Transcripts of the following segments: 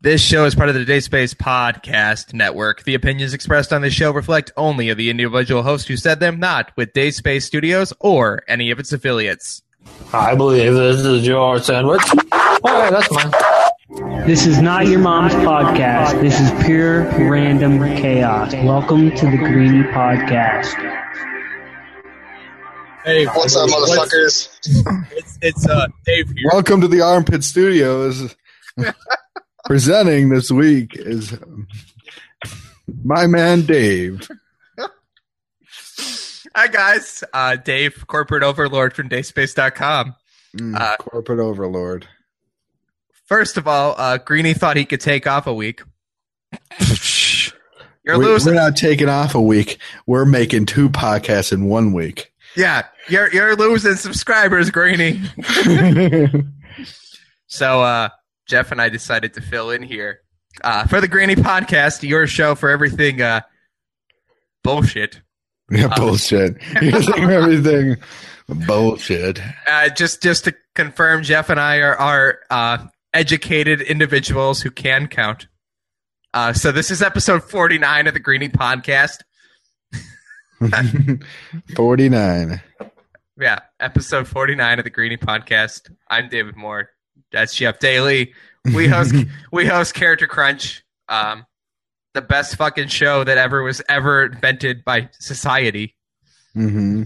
This show is part of the Dacespace Podcast Network. The opinions expressed on this show reflect only of the individual host who said them, not with Dacespace Studios or any of its affiliates. I believe this is your sandwich. Okay, that's mine. This is not your mom's podcast. This is pure random chaos. Welcome to the Greenie Podcast. Hey, What's up, motherfuckers? It's, it's uh, Dave here. Welcome to the Armpit Studios. Presenting this week is my man Dave. Hi, guys. Uh, Dave, corporate overlord from Dacespace.com. Mm, Uh, corporate overlord. First of all, uh, Greenie thought he could take off a week. You're We, losing. we're not taking off a week. We're making two podcasts in one week. yeah, you're you're losing subscribers, Greenie. So uh, Jeff and I decided to fill in here uh, for the Greenie Podcast, your show for everything uh, bullshit. yeah, bullshit. You everything bullshit. Uh, just just to confirm, Jeff and I are are uh, educated individuals who can count. Uh, so this is episode forty nine of the Greenie Podcast. 49. Yeah, episode forty nine of the Greenie Podcast. I'm David Moore. That's Jeff Daly. We host we host Character Crunch, um, the best fucking show that ever was ever invented by society. hmm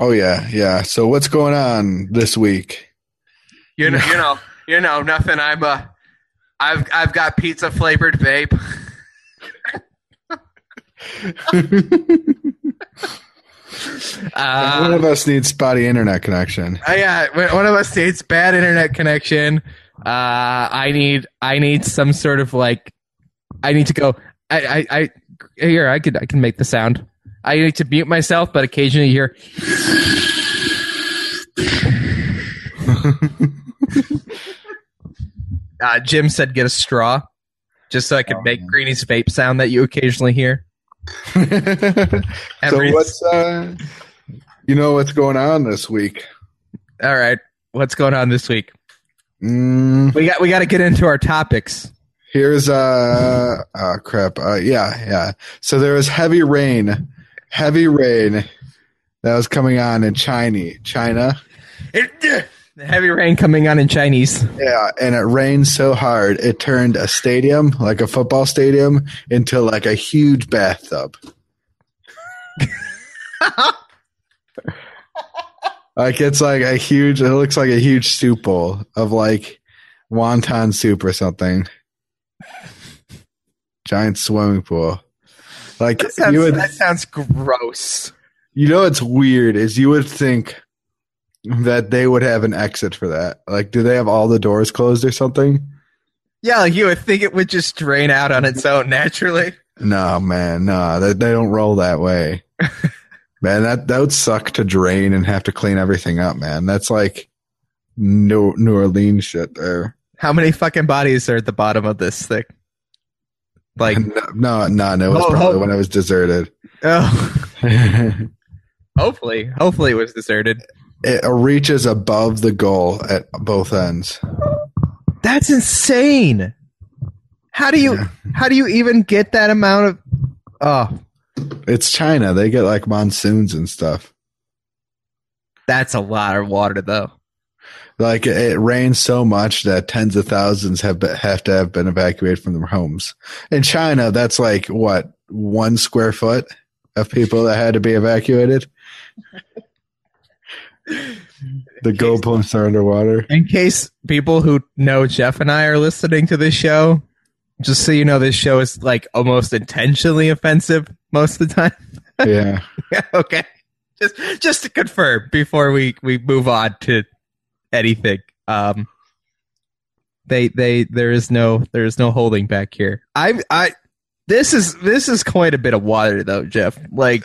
Oh, yeah, yeah. So, what's going on this week? You know, you know, you know, nothing. I'm uh, I've I've got pizza flavored vape. One Uh, of us needs spotty internet connection. uh, yeah, one of us needs bad internet connection. Uh, I need I need some sort of like I need to go. I I, I here I could I can make the sound. I need to mute myself, but occasionally you hear. uh, Jim said get a straw, just so I could make Greenie's vape sound that you occasionally hear. so, what's, uh, you know, what's going on this week? All right, what's going on this week? Mm, We got we got to get into our topics. Here's uh oh crap. Uh yeah, yeah. So there was heavy rain. Heavy rain that was coming on in China. China. The heavy rain coming on in Chinese. Yeah, and it rained so hard it turned a stadium, like a football stadium, into like a huge bathtub. like it's like a huge it looks like a huge soup bowl of like wonton soup or something. Giant swimming pool. Like That sounds, you would that sounds gross. You know what's weird is you would think that they would have an exit for that. Like, do they have all the doors closed or something? Yeah, like you would think it would just drain out on its own naturally. No, man, no, they, they don't roll that way. man, that that would suck to drain and have to clean everything up, man. That's like New New Orleans shit there. How many fucking bodies are at the bottom of this thing? Like, no, no, no, it was Oh, probably oh. when it was deserted. oh, hopefully, hopefully it was deserted. Reaches above the goal at both ends. That's insane. How do you Yeah. how do you even get that amount of? Oh, It's China. They get like monsoons and stuff. that's a lot of water, though. Like it, it rains so much that tens of thousands have been, have to have been evacuated from their homes. In China, that's like what one square foot of people that had to be evacuated. the goalposts are underwater. In case people who know Jeff and I are listening to this show, just so you know, this show is like almost intentionally offensive most of the time. Yeah, Yeah, okay. Just just to confirm before we we move on to anything. Um they they there is no there is no holding back here. I I this is this is quite a bit of water though, Jeff. Like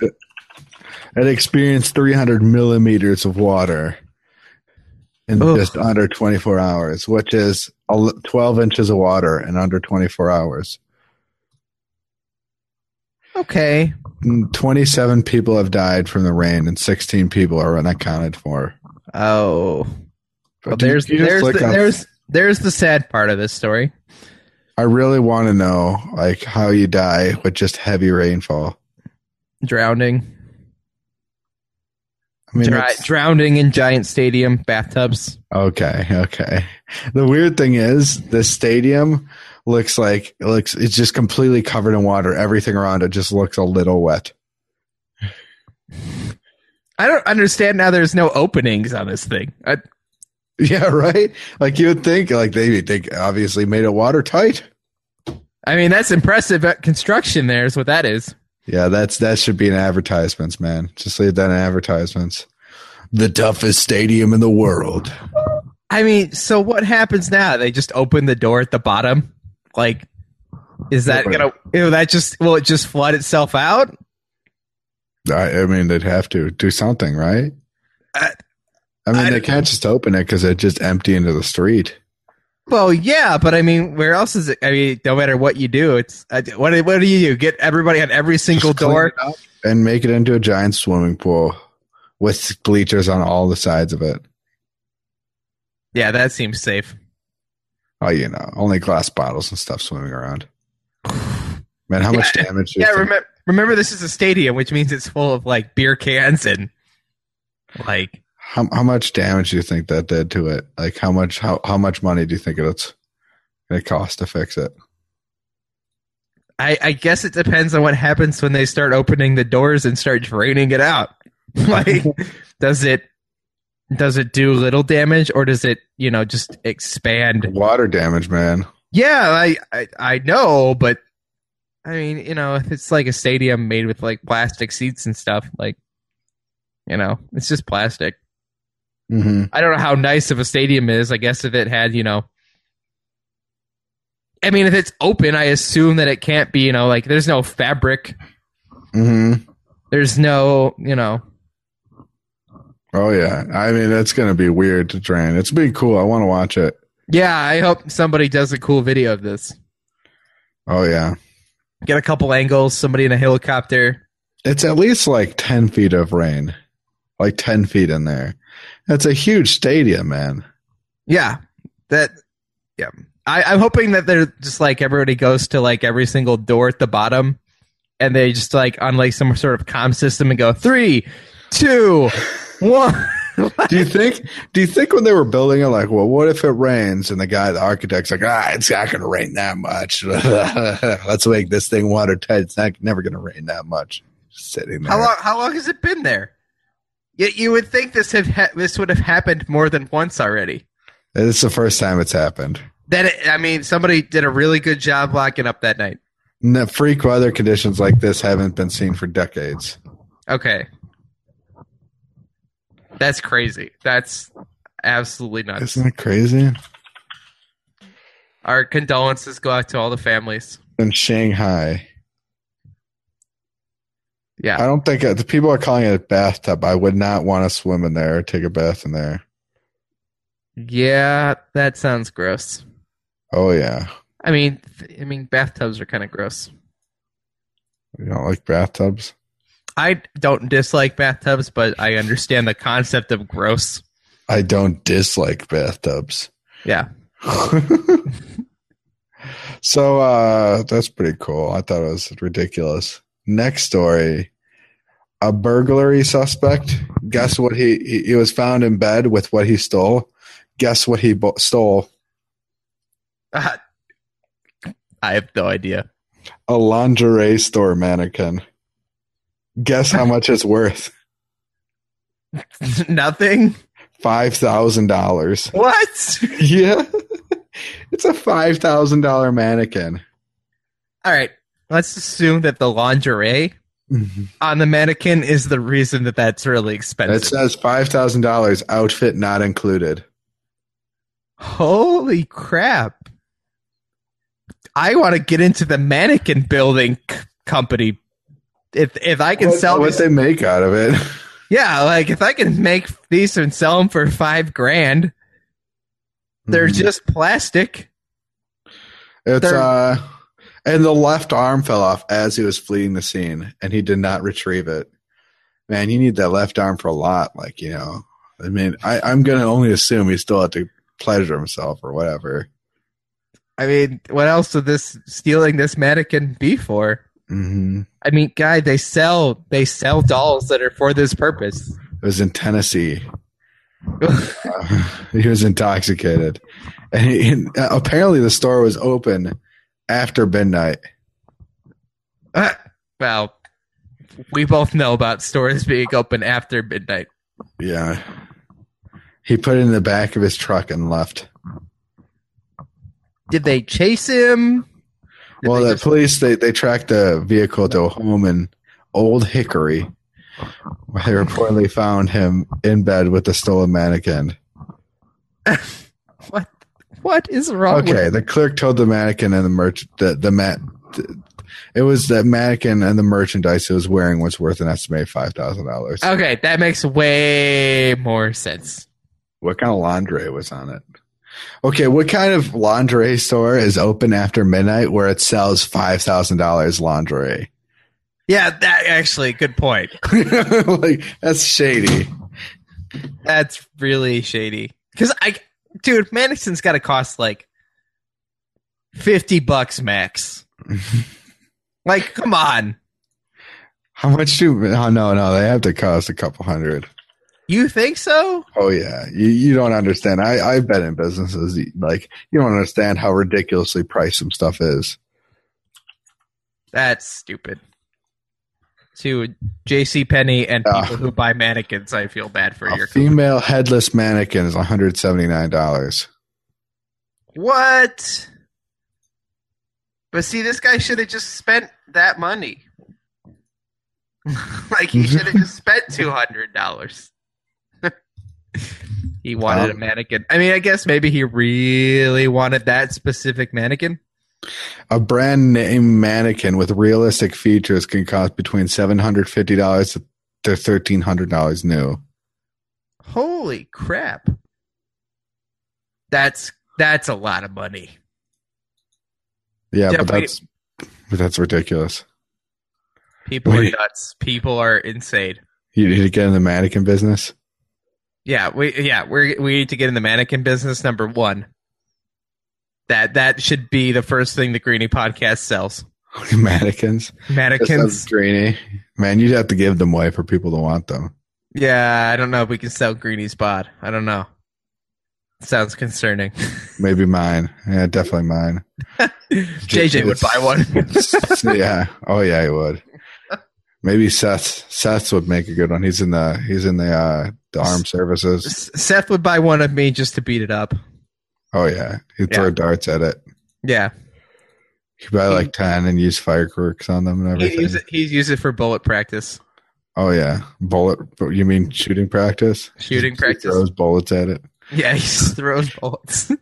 it experienced 300 millimeters of water in Ugh. just under 24 hours, which is 12 inches of water in under 24 hours. okay. Mm, 27 people have died from the rain and 16 people are unaccounted for. Oh. Well, But you- there's you just there's the, there's there's the sad part of this story. I really want to know like how you die with just heavy rainfall. Drowning. I mean, drowning in giant stadium bathtubs. okay, okay. The weird thing is, the stadium looks like it looks. It's just completely covered in water. Everything around it just looks a little wet. I don't understand now there's no openings on this thing. I, Yeah, right. Like you would think, like they they obviously made it watertight. I mean, that's impressive uh, construction there is what that is. Yeah, that's that should be in advertisements, man. Just leave that in advertisements. The toughest stadium in the world. I mean, so what happens now? They just open the door at the bottom? Like, is that gonna, will that just, will it just flood itself out? I, I mean, they'd have to do something, right? I- I mean, I- they can't just open it because it just empty into the street. Well, yeah, but I mean, where else is it? I mean, no matter what you do, it's, uh, what, do- what do you do? Get everybody on every single door? and make it into a giant swimming pool with bleachers on all the sides of it. Yeah, that seems safe. Oh, you know, only glass bottles and stuff swimming around. Man, how much damage? Yeah, remember, remember this is a stadium, which means it's full of like beer cans and like, How how much damage do you think that did to it? Like how much how how much money do you think it's gonna cost to fix it? I, I guess it depends on what happens when they start opening the doors and start draining it out. like, does it does it do little damage or does it you know just expand? Water damage, man. Yeah, I I, I know, but I mean you know if it's like a stadium made with like plastic seats and stuff, like you know it's just plastic. Hmm I don't know how nice of a stadium is. I guess if it had you know. I mean, if it's open, I assume that it can't be, you know, like there's no fabric hmm There's no, you know, Oh yeah. I mean, it's gonna be weird to drain. It's been cool. I want to watch it. yeah, I hope somebody does a cool video of this. Oh yeah. Get a couple angles, somebody in a helicopter. It's at least like ten feet of rain, like ten feet in there. That's a huge stadium, man. Yeah. That, yeah. I, I'm hoping that they're just like everybody goes to like every single door at the bottom and they just like on like some sort of comm system and go three, two, one. do you think? Do you think when they were building it, like, well, what if it rains? And the guy, the architect's like, ah, it's not going to rain that much. Let's make this thing watertight. It's not never going to rain that much. Sitting there. How long? How long has it been there? Yet you would think this have ha- this would have happened more than once already. It's the first time it's happened. That it, I mean, somebody did a really good job locking up that night. No, freak weather conditions like this haven't been seen for decades. Okay, that's crazy. That's absolutely nuts. Isn't it crazy? Our condolences go out to all the families. In Shanghai, Yeah, I don't think the people are calling it a bathtub. I would not want to swim in there or take a bath in there. yeah, that sounds gross. Oh yeah, I mean, th- I mean, bathtubs are kind of gross. you don't like bathtubs? I don't dislike bathtubs, but I understand the concept of gross. I don't dislike bathtubs. Yeah. so uh that's pretty cool. I thought it was ridiculous. Next story. A burglary suspect. Guess what he he, he was found in bed with what he stole. Guess what he bo- stole? I have no idea. A lingerie store mannequin. Guess how much it's worth? Nothing. Five thousand dollars. What? Yeah. It's a five thousand dollar mannequin. All right. Let's assume that the lingerie on the mannequin is the reason that that's really expensive. It says five thousand dollars, outfit not included. Holy crap. I want to get into the mannequin building c- company. If if I can What, sell what these, they make out of it. yeah, like if I can make these and sell them for five grand, they're Mhm. just plastic. It's they're- uh, and the left arm fell off as he was fleeing the scene, and he did not retrieve it. Man, you need that left arm for a lot. Like you know, I mean, I, I'm gonna only assume he still had to pleasure himself or whatever. I mean, what else would this stealing this mannequin be for? hmm I mean, guy, they sell they sell dolls that are for this purpose. It was in Tennessee. Uh, he was intoxicated, and he, and, uh, apparently the store was open after midnight. Ah. well, we both know about stores being open after midnight. Yeah, he put it in the back of his truck and left. Did they chase him? Did well, the just- police they they tracked the vehicle to a home in Old Hickory, where they reportedly found him in bed with the stolen mannequin. what what is wrong? Okay, with the clerk told the mannequin and the merch the the mat. It was the mannequin and the merchandise it was wearing was worth an estimated five thousand dollars. Okay, that makes way more sense. What kind of lingerie was on it? Okay, what kind of lingerie store is open after midnight where it sells five thousand dollars lingerie? Yeah, that actually good point. like that's shady. That's really shady. Because I, dude, mannequin's got to cost like fifty bucks max. like, come on. How much do? Oh no, no, they have to cost a couple hundred. You think so? Oh yeah, you you don't understand. I I've been in businesses like you don't understand how ridiculously priced some stuff is. That's stupid. To J.C. Penney and people who buy mannequins, I feel bad for A your female headless mannequin is one hundred seventy nine dollars. What? But see, this guy should have just spent that money. like he should have just spent two hundred dollars. he wanted a Um, mannequin. I mean, I guess maybe he really wanted that specific mannequin. A brand name mannequin with realistic features can cost between seven hundred fifty dollars to thirteen hundred dollars new. Holy crap! That's that's a lot of money. Yeah, but but- that's but that's ridiculous. People are nuts. People are insane. You need to get in the mannequin business. Yeah, we yeah we we need to get in the mannequin business. Number one, that that should be the first thing the Greenie podcast sells. Mannequins. Mannequins. Greenie. Man, you'd have to give them away for people to want them. Yeah, I don't know if we can sell Greenie's bod. I don't know. Sounds concerning. Maybe mine. Yeah, definitely mine. JJ would buy one. yeah. Oh yeah, he would. Maybe Seth. Seth would make a good one. He's in the he's in the uh the armed services. Seth would buy one of me just to beat it up. Oh yeah. He'd Yeah. throw darts at it. Yeah, He'd buy like ten and use fireworks on them and he'd everything. use it. He'd use it for bullet practice, Oh yeah. Bullet you mean shooting practice? shooting He practice. throws bullets at it. Yeah, he just throws bullets.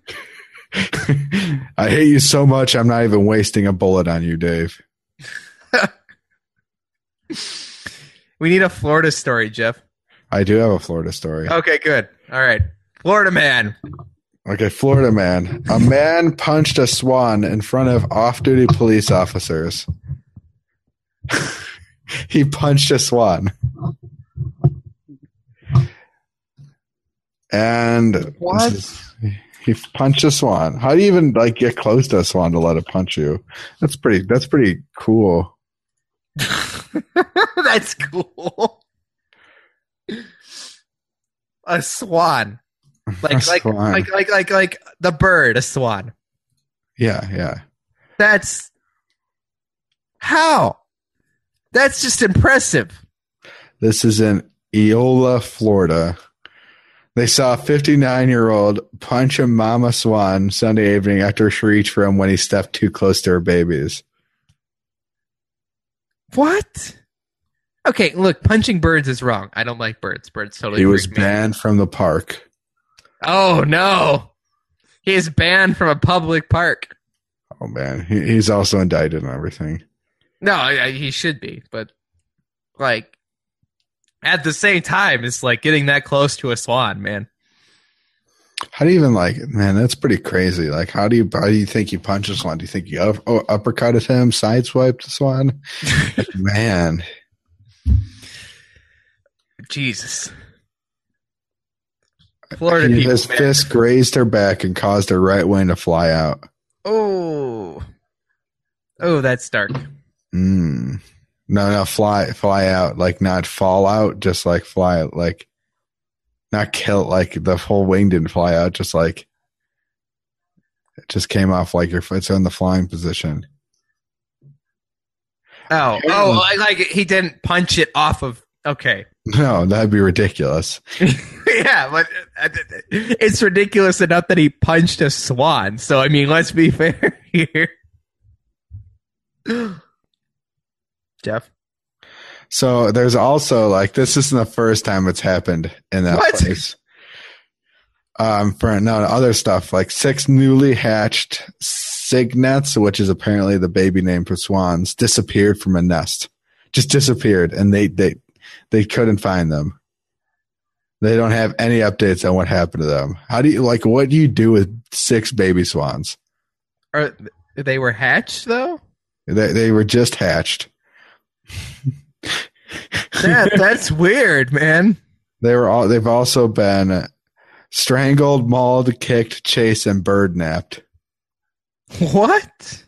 I hate you so much I'm not even wasting a bullet on you, Dave. we need a Florida story, Jeff. I do have a Florida story. Okay, good. All right, Florida man. Okay, Florida man. A man punched a swan in front of off duty police officers. he punched a swan. And is- he punched a swan. How do you even like get close to a swan to let it punch you? That's pretty that's pretty cool. That's cool. A swan. Like like, like like like like the bird, a swan. Yeah, yeah. That's how? That's just impressive. This is in Eola, Florida. They saw a 59 year old punch a mama swan Sunday evening after she reached for him when he stepped too close to her babies. What? Okay, look, punching birds is wrong. I don't like birds. Birds totally. He was freak me banned from the park. Oh no, he is banned from a public park. Oh man, he, he's also indicted and everything. No, I, I- he should be, but like at the same time, it's like getting that close to a swan, man. How do you even like? Man, that's pretty crazy. Like, how do you how do you think you punch a swan? Do you think you up, oh, uppercutted him, sideswiped the swan? man, Jesus. Florida He- people, his man. fist grazed her back and caused her right wing to fly out. Oh. Oh, that's dark. Mm. No, no, fly, fly out, like not fall out, just like fly like not kill, like the whole wing didn't fly out, just like it just came off like your foot's in the flying position. Oh, oh, like, like he didn't punch it off of. Okay. No, that'd be ridiculous. yeah, but uh, it's ridiculous enough that he punched a swan. So I mean, let's be fair here. Jeff, So there's also like this isn't the first time it's happened in that What? place. Um, for no other stuff like six newly hatched cygnets, which is apparently the baby name for swans, disappeared from a nest. Just disappeared, and they they they couldn't find them. They don't have any updates on what happened to them. How do you like? What do you do with six baby swans? are they were hatched though? They they were just hatched. That that's weird, man. They were all. They've also been strangled, mauled, kicked, chased, and bird napped. What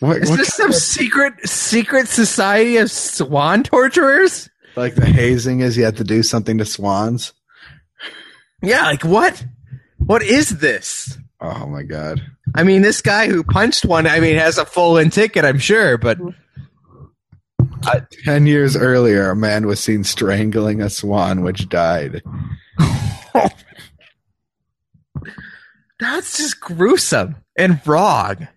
What, is what this? Some secret secret society of swan torturers? Like the hazing is you have to do something to swans? Yeah, like what? What is this? Oh my god! I mean, this guy who punched one, I mean, has a full-in ticket, I'm sure, but Ten years earlier, a man was seen strangling a swan, which died. that's just gruesome and wrong.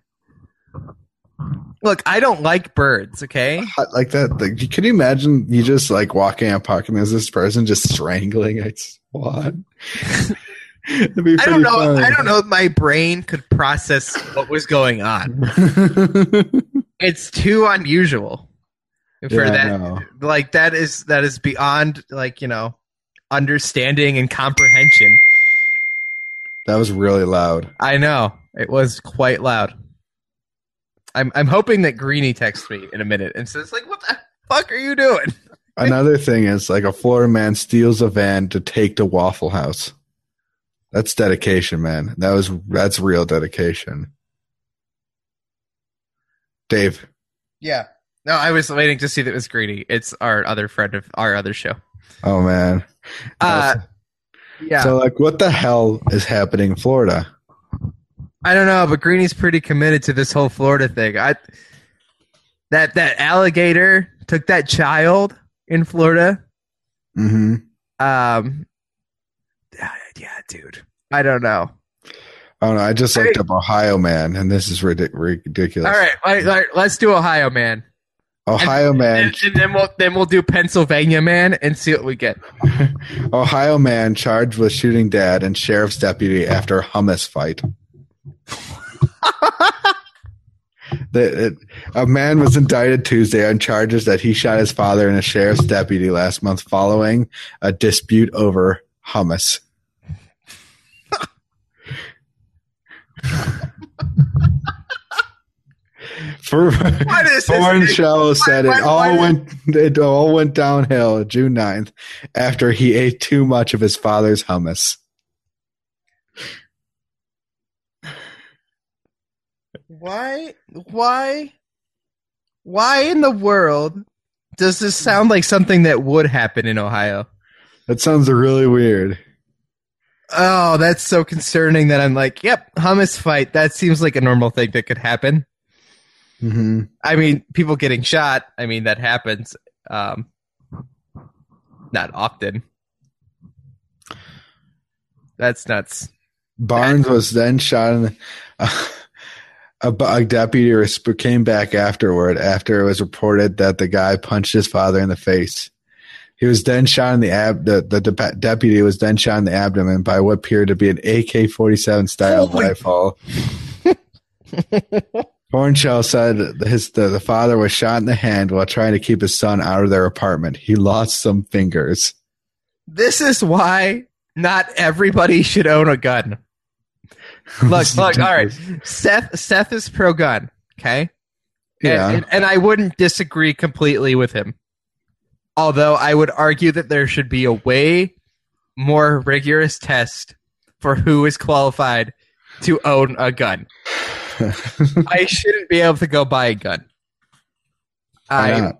Look, I don't like birds, okay? Like that. Like, can you imagine you just like walking and there's this person just strangling a swan? I don't know. funny. I don't know if my brain could process what was going on. It's too unusual for Yeah, that. Like that is that is beyond like you know understanding and comprehension. that was really loud. I know it was quite loud. I'm I'm hoping that Greenie texts me in a minute and says like, "What the fuck are you doing?" Another thing is like a Florida man steals a van to take to Waffle House. That's dedication, man. That was that's real dedication. Dave, Yeah. No, I was waiting to see that it was Greenie. It's our other friend of our other show. oh man. Uh, yeah. So like, what the hell is happening in Florida? I don't know, but Greenie's pretty committed to this whole Florida thing. I that that alligator took that child in Florida. hmm Um, yeah, dude. I don't know. I don't know. I just looked Hey. up Ohio man, and this is ridic- ridiculous. All right, all right, all right, let's do Ohio man, Ohio man, and, and then we'll then we'll do Pennsylvania man and see what we get. Ohio man charged with shooting dad and sheriff's deputy after hummus fight. A man was indicted Tuesday on charges that he shot his father and a sheriff's deputy last month following a dispute over hummus. For What is this? Foreign said why- it all why- went it all went downhill June 9th after he ate too much of his father's hummus. Why? Why? Why in the world does this sound like something that would happen in Ohio? That sounds really weird. Oh, that's so concerning that I'm like, yep, hummus fight. That seems like a normal thing that could happen. hmm I mean, people getting shot. I mean, that happens. Um, not often. That's nuts. Barnes was then shot in the, a, a deputy came back afterward after it was reported that the guy punched his father in the face. He was then shot in the ab. The, the de- deputy was then shot in the abdomen by what appeared to be an AK-47 style Holy- rifle. Hornshell said his the, the father was shot in the hand while trying to keep his son out of their apartment. He lost some fingers. This is why not everybody should own a gun. Look, look, all right. Seth Seth is pro gun, okay? And, Yeah. and, and I wouldn't disagree completely with him. Although I would argue that there should be a way more rigorous test for who is qualified to own a gun. I shouldn't be able to go buy a gun. I?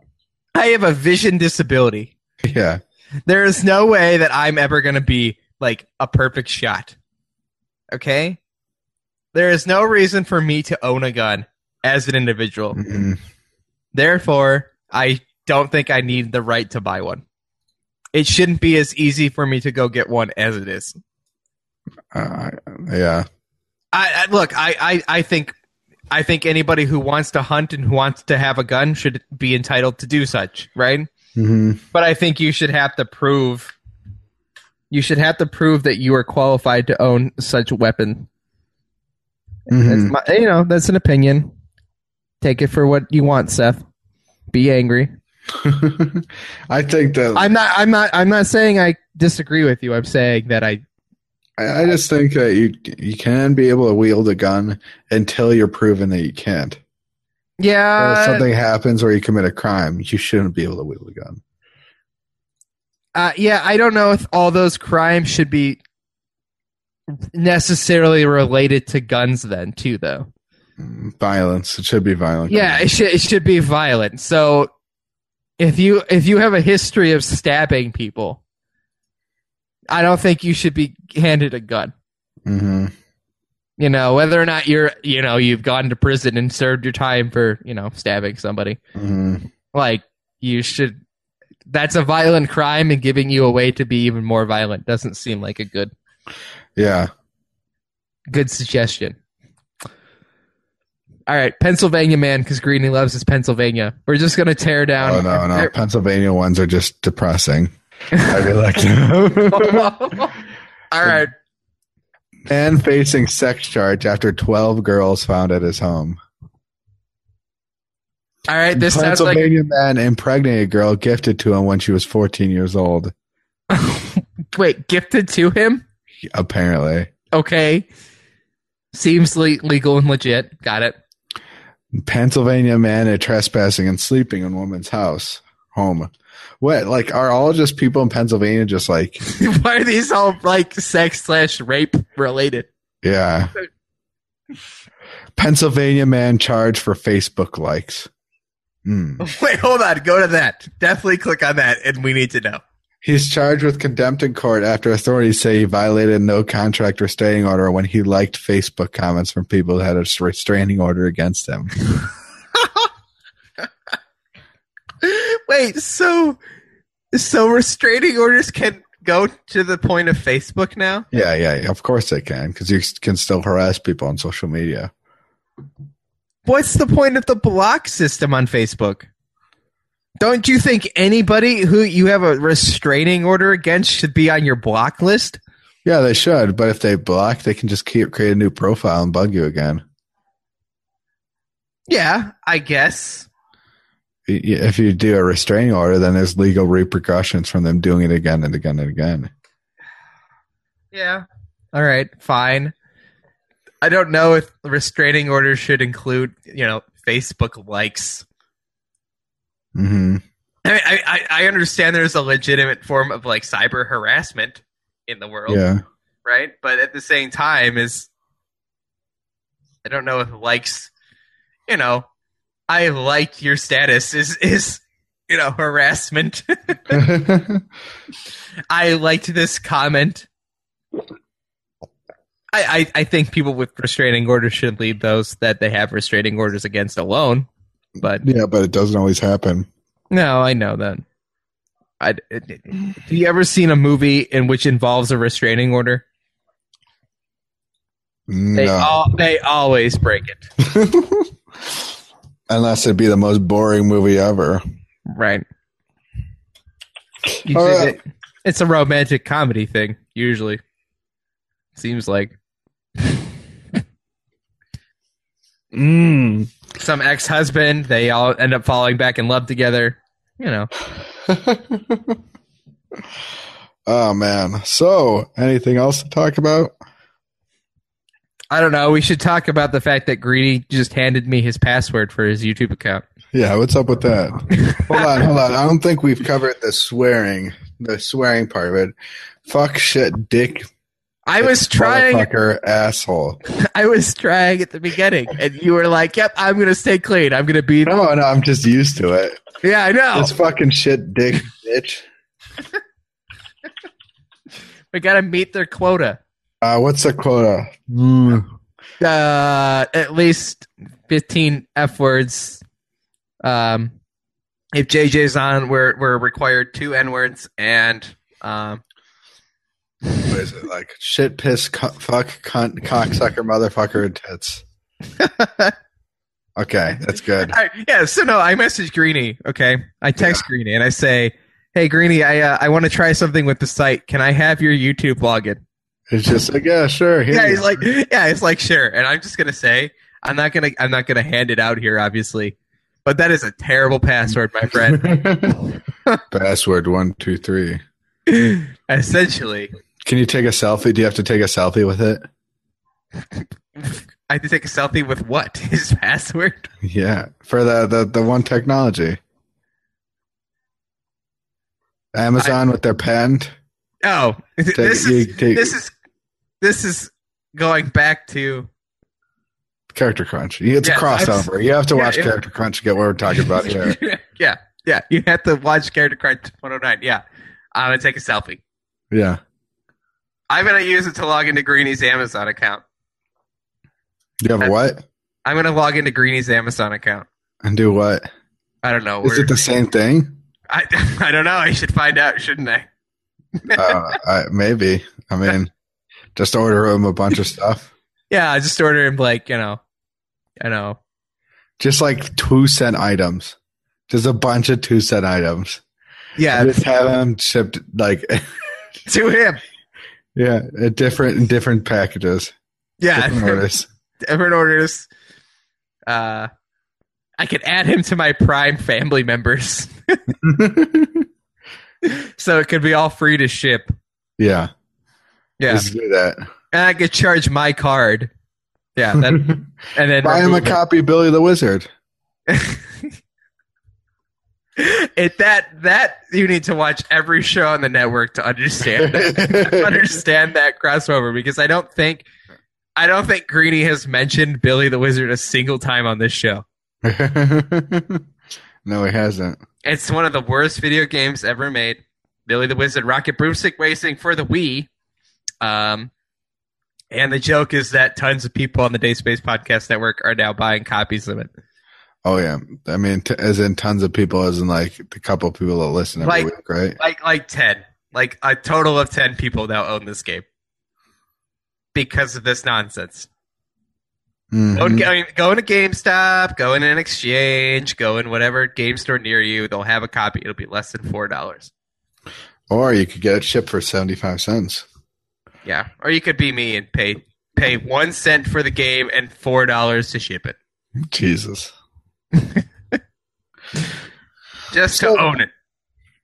I have a vision disability. Yeah. There is no way that I'm ever going to be like a perfect shot. Okay? There is no reason for me to own a gun as an individual. Mhm. Therefore, I don't think I need the right to buy one. It shouldn't be as easy for me to go get one as it is. Uh, yeah. I, I look, I, I, I think I think anybody who wants to hunt and who wants to have a gun should be entitled to do such, right? hmm But I think you should have to prove you should have to prove that you are qualified to own such a weapon. Mhm. That's my, you know, that's an opinion. Take it for what you want, Seth. Be angry. I think that I'm not I'm not I'm not saying I disagree with you. I'm saying that I I, I just think that you you can be able to wield a gun until you're proven that you can't. Yeah if something happens or you commit a crime, you shouldn't be able to wield a gun. Uh, yeah, I don't know if all those crimes should be necessarily related to guns then too though. Violence. It should be violent. Yeah, it should it should be violent. So if you if you have a history of stabbing people, I don't think you should be handed a gun. hmm You know, whether or not you're you know, you've gone to prison and served your time for, you know, stabbing somebody. hmm Like you should that's a violent crime and giving you a way to be even more violent doesn't seem like a good Yeah. Good suggestion. All right, Pennsylvania man, because Greenie loves his Pennsylvania. We're just gonna tear down. Oh no, no. Pennsylvania ones are just depressing. I really like. All right, Man facing sex charge after 12 girls found at his home. all right. This sounds like Pennsylvania man impregnated girl gifted to him when she was 14 years old. wait, gifted to him. Apparently. Okay, seems le- legal and legit. Got it. Pennsylvania man is trespassing and sleeping in woman's house. Home. What? Like, are all just people in Pennsylvania just like, Why are these all like sex slash rape related? yeah. Pennsylvania man charged for Facebook likes. Hmm. Wait, hold on. Go to that. Definitely click on that, and we need to know. He's charged with contempt in court after authorities say he violated no contract restraining order when he liked Facebook comments from people who had a restraining order against him. Wait, so so restraining orders can go to the point of Facebook now? Yeah, yeah, yeah, of course they can because you can still harass people on social media. What's the point of the block system on Facebook? Don't you think anybody who you have a restraining order against should be on your block list? Yeah, they should, but if they block, they can just keep create a new profile and bug you again. Yeah, I guess. If you do a restraining order, then there's legal repercussions from them doing it again and again and again. Yeah. All right, fine. I don't know if restraining orders should include, you know, Facebook likes. Hmm I mean, I, I I understand there's a legitimate form of like cyber harassment in the world, Yeah. right? But at the same time, is I don't know if likes, you know, I like your status is is you know harassment. I liked this comment. I, I I think people with restraining orders should leave those that they have restraining orders against alone. But yeah, but it doesn't always happen. no, I know that. I, it, it- have you ever seen a movie in which involves a restraining order? They No. all they always break it. Unless it'd be the most boring movie ever. Right. You All right. it- it's a romantic comedy thing, usually. Seems like. Mm. Some ex husband, they all end up falling back in love together. You know. oh man. So, anything else to talk about? I don't know. We should talk about the fact that Greenie just handed me his password for his YouTube account. Yeah, what's up with that? hold on, hold on. I don't think we've covered the swearing, the swearing part of it. Fuck, shit, dick, I was trying. Motherfucker, asshole. I was trying at the beginning, and you were like, "Yep, I'm gonna stay clean. I'm gonna be." No, no, I'm just used to it. Yeah, I know. This fucking shit, dick, bitch. We gotta meet their quota. Uh, what's the quota? Mm, Uh, at least 15 f words. Um, if JJ's on, we're we're required two n words and um. What is it like? Shit, piss, cu- fuck, cunt, cocksucker, motherfucker, and tits. Okay, that's good. I, yeah, so no, I message Greenie. Okay, I text Greenie and I say, "Hey, Greenie, I uh, I want to try something with the site. Can I have your YouTube login?" It's just like, yeah, sure. Yeah, you he's go. like, yeah, it's like sure. And I'm just gonna say, I'm not gonna I'm not gonna hand it out here, obviously, but that is a terrible password, my friend. Password one, two, three. Essentially, Can you take a selfie? Do you have to take a selfie with it? I have to take a selfie with what his password. Yeah, for the the, the one technology. Amazon with their pen. Oh, Take, this you is take this is this is going back to Character Crunch. It's Yeah, a crossover. You have to watch yeah. Character Crunch to get what we're talking about here. yeah, yeah. You have to watch Character Crunch 109. Yeah, I'm gonna take a selfie. yeah. I'm gonna use it to log into Greenie's Amazon account. You have a what? I'm gonna log into Greenie's Amazon account. And do what? I don't know. Is it the same thing? I I don't know. I should find out, shouldn't I? uh, I, maybe. I mean, just order him a bunch of stuff. Yeah, I just order him like you know, you know. Just like two cent items. Just a bunch of two cent items. Yeah, Just have them shipped like to him. Yeah, different different packages. Yeah, Different orders. different orders. Uh, I could add him to my Prime family members, so it could be all free to ship. yeah. Yeah, Let's do that. and I could charge my card. Yeah, that, and then Buy him a copy of Billy the Wizard. It that that you need to watch every show on the network to understand understand that crossover because I don't think I don't think Greenie has mentioned Billy the Wizard a single time on this show. no, he hasn't. It's one of the worst video games ever made. Billy the Wizard Rocket Broomstick Racing for the Wii. Um, and the joke is that tons of people on the Dacespace Podcast Network are now buying copies of it. Oh yeah, I mean, t- as in tons of people, as in like the couple people that listen every Like- week, right? Like like ten, like a total of ten people now own this game because of this nonsense. Mhm. Go, go, go into GameStop, go in an exchange, go in whatever game store near you. They'll have a copy. It'll be less than four dollars. Or you could get it shipped for seventy five cents. Yeah, or you could be me and pay pay one cent for the game and four dollars to ship it, Jesus. just to own it.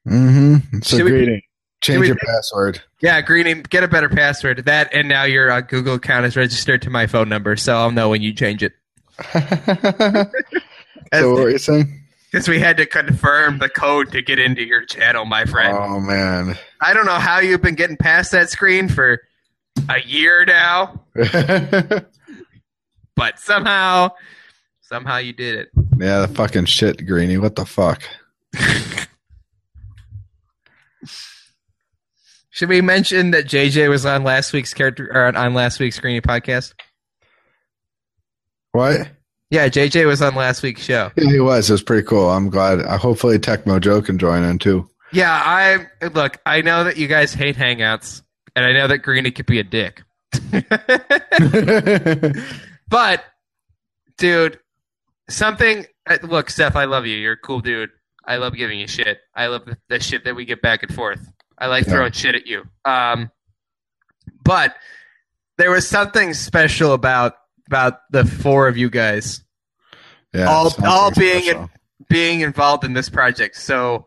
Mm-hmm. So Should we- greeting. Change we- your password. Yeah, Greenie, get a better password. That and now your uh, Google account is registered to my phone number, so I'll know when you change it. so what were you saying? Because we had to confirm the code to get into your channel, my friend. Oh man. I don't know how you've been getting past that screen for a year now, but somehow, somehow you did it. Yeah, the fucking shit, Greenie. What the fuck? Should we mention that JJ was on last week's character or on last week's Greenie podcast? What? Yeah, JJ was on last week's show. Yeah, he was. It was pretty cool. I'm glad. Uh, hopefully, Tecmo Joe can join in too. Yeah, I look. I know that you guys hate Hangouts, and I know that Greenie could be a dick. but, dude, something. uh, Look, Seth, I love you. You're a cool dude. I love giving you shit. I love the, the shit that we get back and forth. I like Yeah. throwing shit at you. Um, but there was something special about about the four of you guys yeah, All- all being special. being involved in this project. So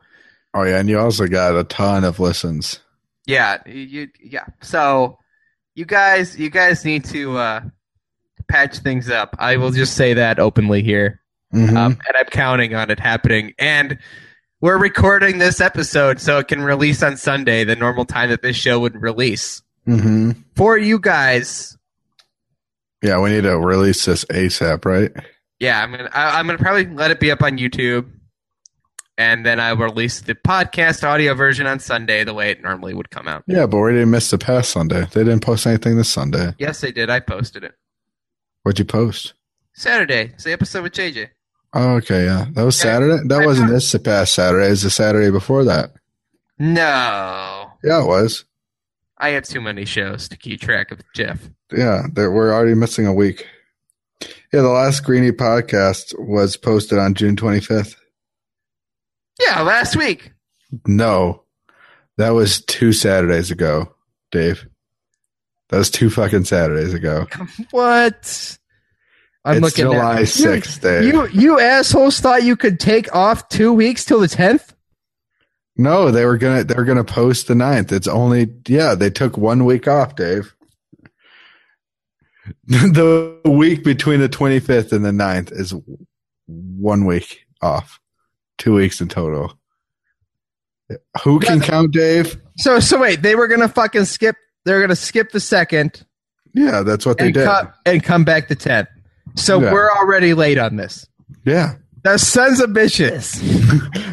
Oh yeah, and you also got a ton of listens. yeah, you yeah. So you guys you guys need to uh, patch things up. I will just say that openly here. Mhm. um, and I'm counting on it happening. And we're recording this episode so it can release on Sunday, the normal time that this show would release. hmm for you guys. Yeah, we need to release this ASAP, right? Yeah, I'm gonna I, I'm gonna probably let it be up on YouTube, and then I will release the podcast audio version on Sunday the way it normally would come out. Yeah, but we didn't miss the past Sunday. They didn't post anything this Sunday. Yes, they did. I posted it What'd you post? Saturday. It's the episode with JJ. Oh, okay, yeah. That was Yeah. Saturday? That I wasn't thought- this past Saturday. It was the Saturday before that. No, Yeah, it was. I have too many shows to keep track of. Jeff. Yeah, we're already missing a week. Yeah, the last Greenie podcast was posted on June 25th. Yeah, last week. No, that was two Saturdays ago, Dave. That was two fucking Saturdays ago. What? I'm it's looking July at 6th, Dave. You you assholes thought you could take off two weeks till the tenth? no, they were gonna they were gonna post the 9th. It's only yeah, they took one week off, Dave. the week between the 25th and the 9th is one week off. Two weeks in total. Who can count, Dave? So so wait, they were gonna fucking skip. They're gonna skip the second Yeah, that's what they did. come and come back the tenth. So Yeah. we're already late on this. Yeah. The sons of bitches.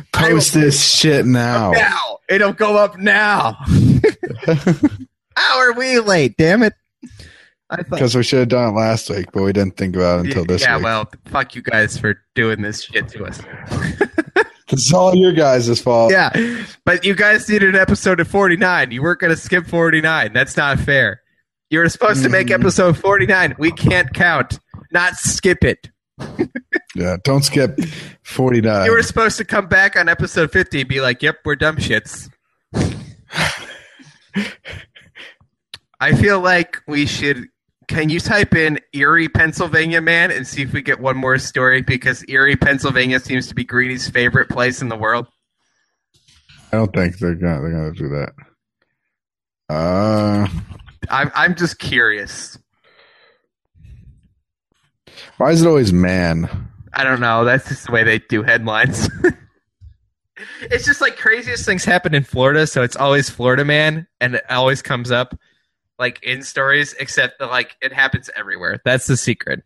Post this shit now. Now it'll go up now. How are we late? Damn it! Because we should have done it last week, but we didn't think about it until this yeah, week. well, fuck you guys for doing this shit to us. it's all your guys' fault. Yeah, but you guys needed an episode of 49. You weren't going to skip 49. That's not fair. You were supposed to make Mhm. episode 49. We can't count, not skip it. Yeah, don't skip 49. You were supposed to come back on episode 50 and be like, yep, we're dumb shits. I feel like we should. Can you type in Erie, Pennsylvania man and see if we get one more story? Because Erie, Pennsylvania seems to be Greenie's favorite place in the world. I don't think they're gonna they're gonna do that. Uh, I'm, I'm just curious. why is it always man? I don't know. That's just the way they do headlines. it's just like craziest things happen in Florida, so it's always Florida man, and it always comes up like in stories, except that like it happens everywhere. That's the secret.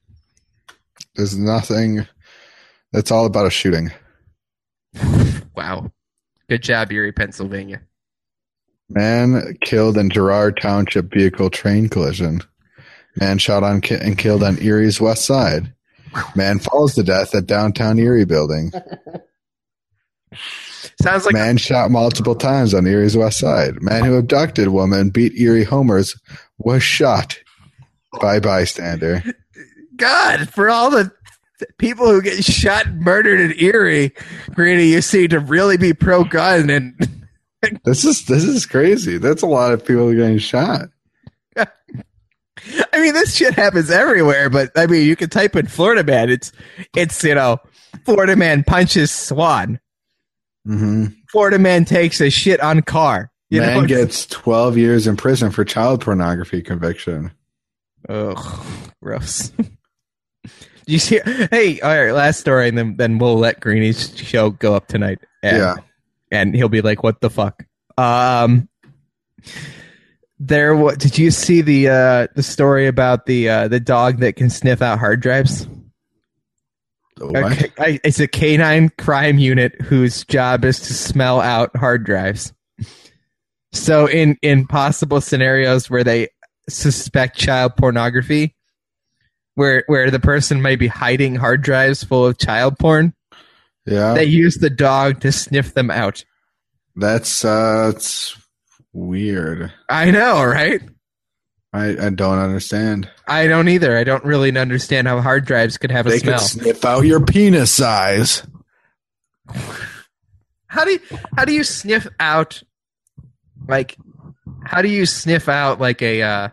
There's nothing. It's all about a shooting. Wow. Good job, Erie, Pennsylvania. Man killed in Girard Township vehicle train collision. Man shot on ki- and killed on Erie's west side. Man falls to death at downtown Erie building. Sounds like Man shot multiple times on Erie's west side. Man who abducted woman beat Erie homers was shot by bystander. God for all the people who get shot and murdered in Erie. Greenie, you seem to really be pro gun and This is this is crazy. That's a lot of people getting shot. I mean, this shit happens everywhere, but I mean, you can type in Florida man. It's, it's, you know, Florida man punches swan. Hmm Florida man takes a shit on car. You Man know, gets 12 years in prison for child pornography conviction. Ugh, gross. you see? Hey, all right, last story, and then then we'll let Greenie's show go up tonight. And, Yeah. and he'll be like, "What the fuck?" Um, there. What did you see the uh the story about the uh the dog that can sniff out hard drives? It's a canine crime unit whose job is to smell out hard drives. So in in possible scenarios where they suspect child pornography, where where the person may be hiding hard drives full of child porn, Yeah. they use the dog to sniff them out. That's uh it's weird. I know, right? I, I don't understand. I don't either. I don't really understand how hard drives could have a They smell. can sniff out your penis size. how do you, how do you sniff out like how do you sniff out like a uh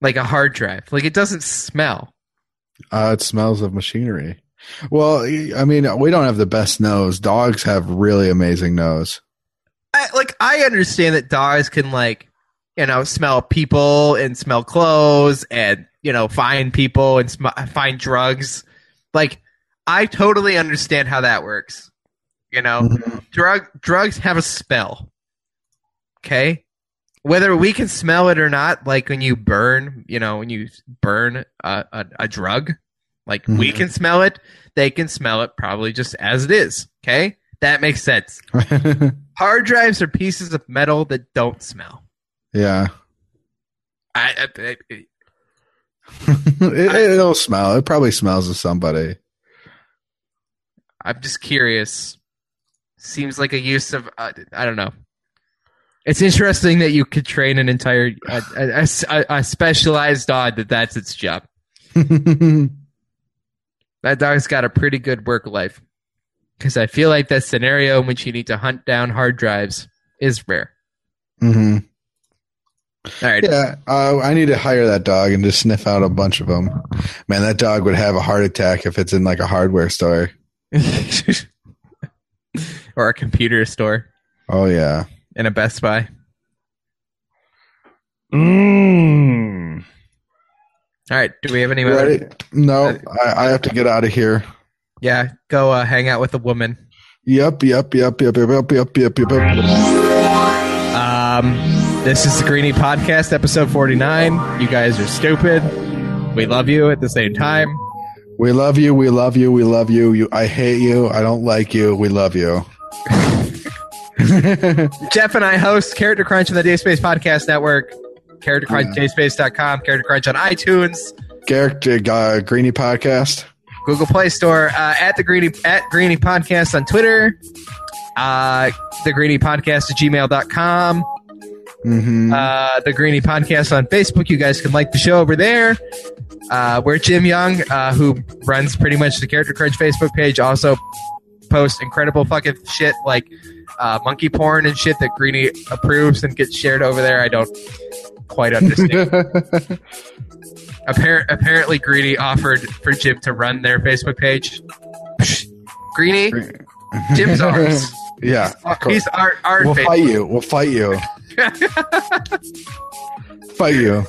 like a hard drive like it doesn't smell Uh, it smells of machinery. Well, I mean, we don't have the best nose. Dogs have really amazing nose. I, like i understand that dogs can like you know smell people and smell clothes and you know find people and sm- find drugs like i totally understand how that works you know drug drugs have a smell okay whether we can smell it or not, like when you burn, you know, when you burn a, a, a drug, like we Mhm. can smell it, they can smell it probably just as it is. Okay, that makes sense. Hard drives are pieces of metal that don't smell. Yeah. I, I, I it, it'll smell. It probably smells of somebody. I'm just curious. Seems like a use of uh, I don't know. It's interesting that you could train an entire a, a- a- a specialized dog that that's its job. That dog's got a pretty good work life. Because I feel like that scenario in which you need to hunt down hard drives is rare. hmm All right. Yeah, uh, I need to hire that dog and just sniff out a bunch of them. Man, that dog would have a heart attack if it's in like a hardware store. or a computer store Oh yeah. in a Best Buy. Mm. All right. Do we have any other? Ready? No, I, I have to get out of here. Yeah. Go uh, hang out with a woman. Yep, yep, yep, yep, yep, yep, yep, yep, yep. yep. Um, this is the Greenie Podcast, episode 49. You guys are stupid. We love you at the same time. We love you. We love you. We love you. You. I hate you. I don't like you. We love you. Jeff and I host Character Crunch on the Dacespace Podcast Network, Character Crunch, Dacespace.com, Character Crunch on iTunes, Character uh, Greenie podcast. Google Play Store, uh, at the Greenie, at Greenie Podcast on Twitter, uh, the Greenie Podcast at gmail.com, Mm-hmm. uh, the Greenie Podcast on Facebook. You guys can like the show over there. Uh, where Jim Young, uh, who runs pretty much the Character Crunch Facebook page, also posts incredible fucking shit like uh, monkey porn and shit that Greenie approves and gets shared over there. I don't quite understand. Appar- apparently, Greenie offered for Jim to run their Facebook page. Greenie, Jim's ours. yeah. He's our our We'll fight you. We'll fight you. fight you.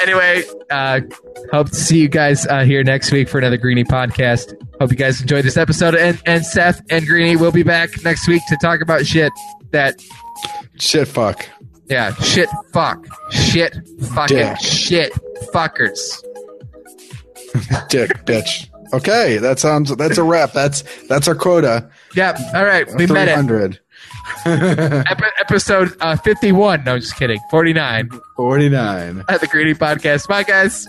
anyway, uh, hope to see you guys uh, here next week for another Greenie podcast. Hope you guys enjoyed this episode. And, and Seth and Greenie will be back next week to talk about shit that, Shit. Fuck. yeah, shit, fuck, shit, fucking Dick. shit, fuckers. Dick. bitch. Okay. That sounds. That's a wrap. That's that's our quota. Yep. All right. We met it. 300. Episode uh, 51. No, just kidding. 49 49. at the Greenie podcast. Bye, guys.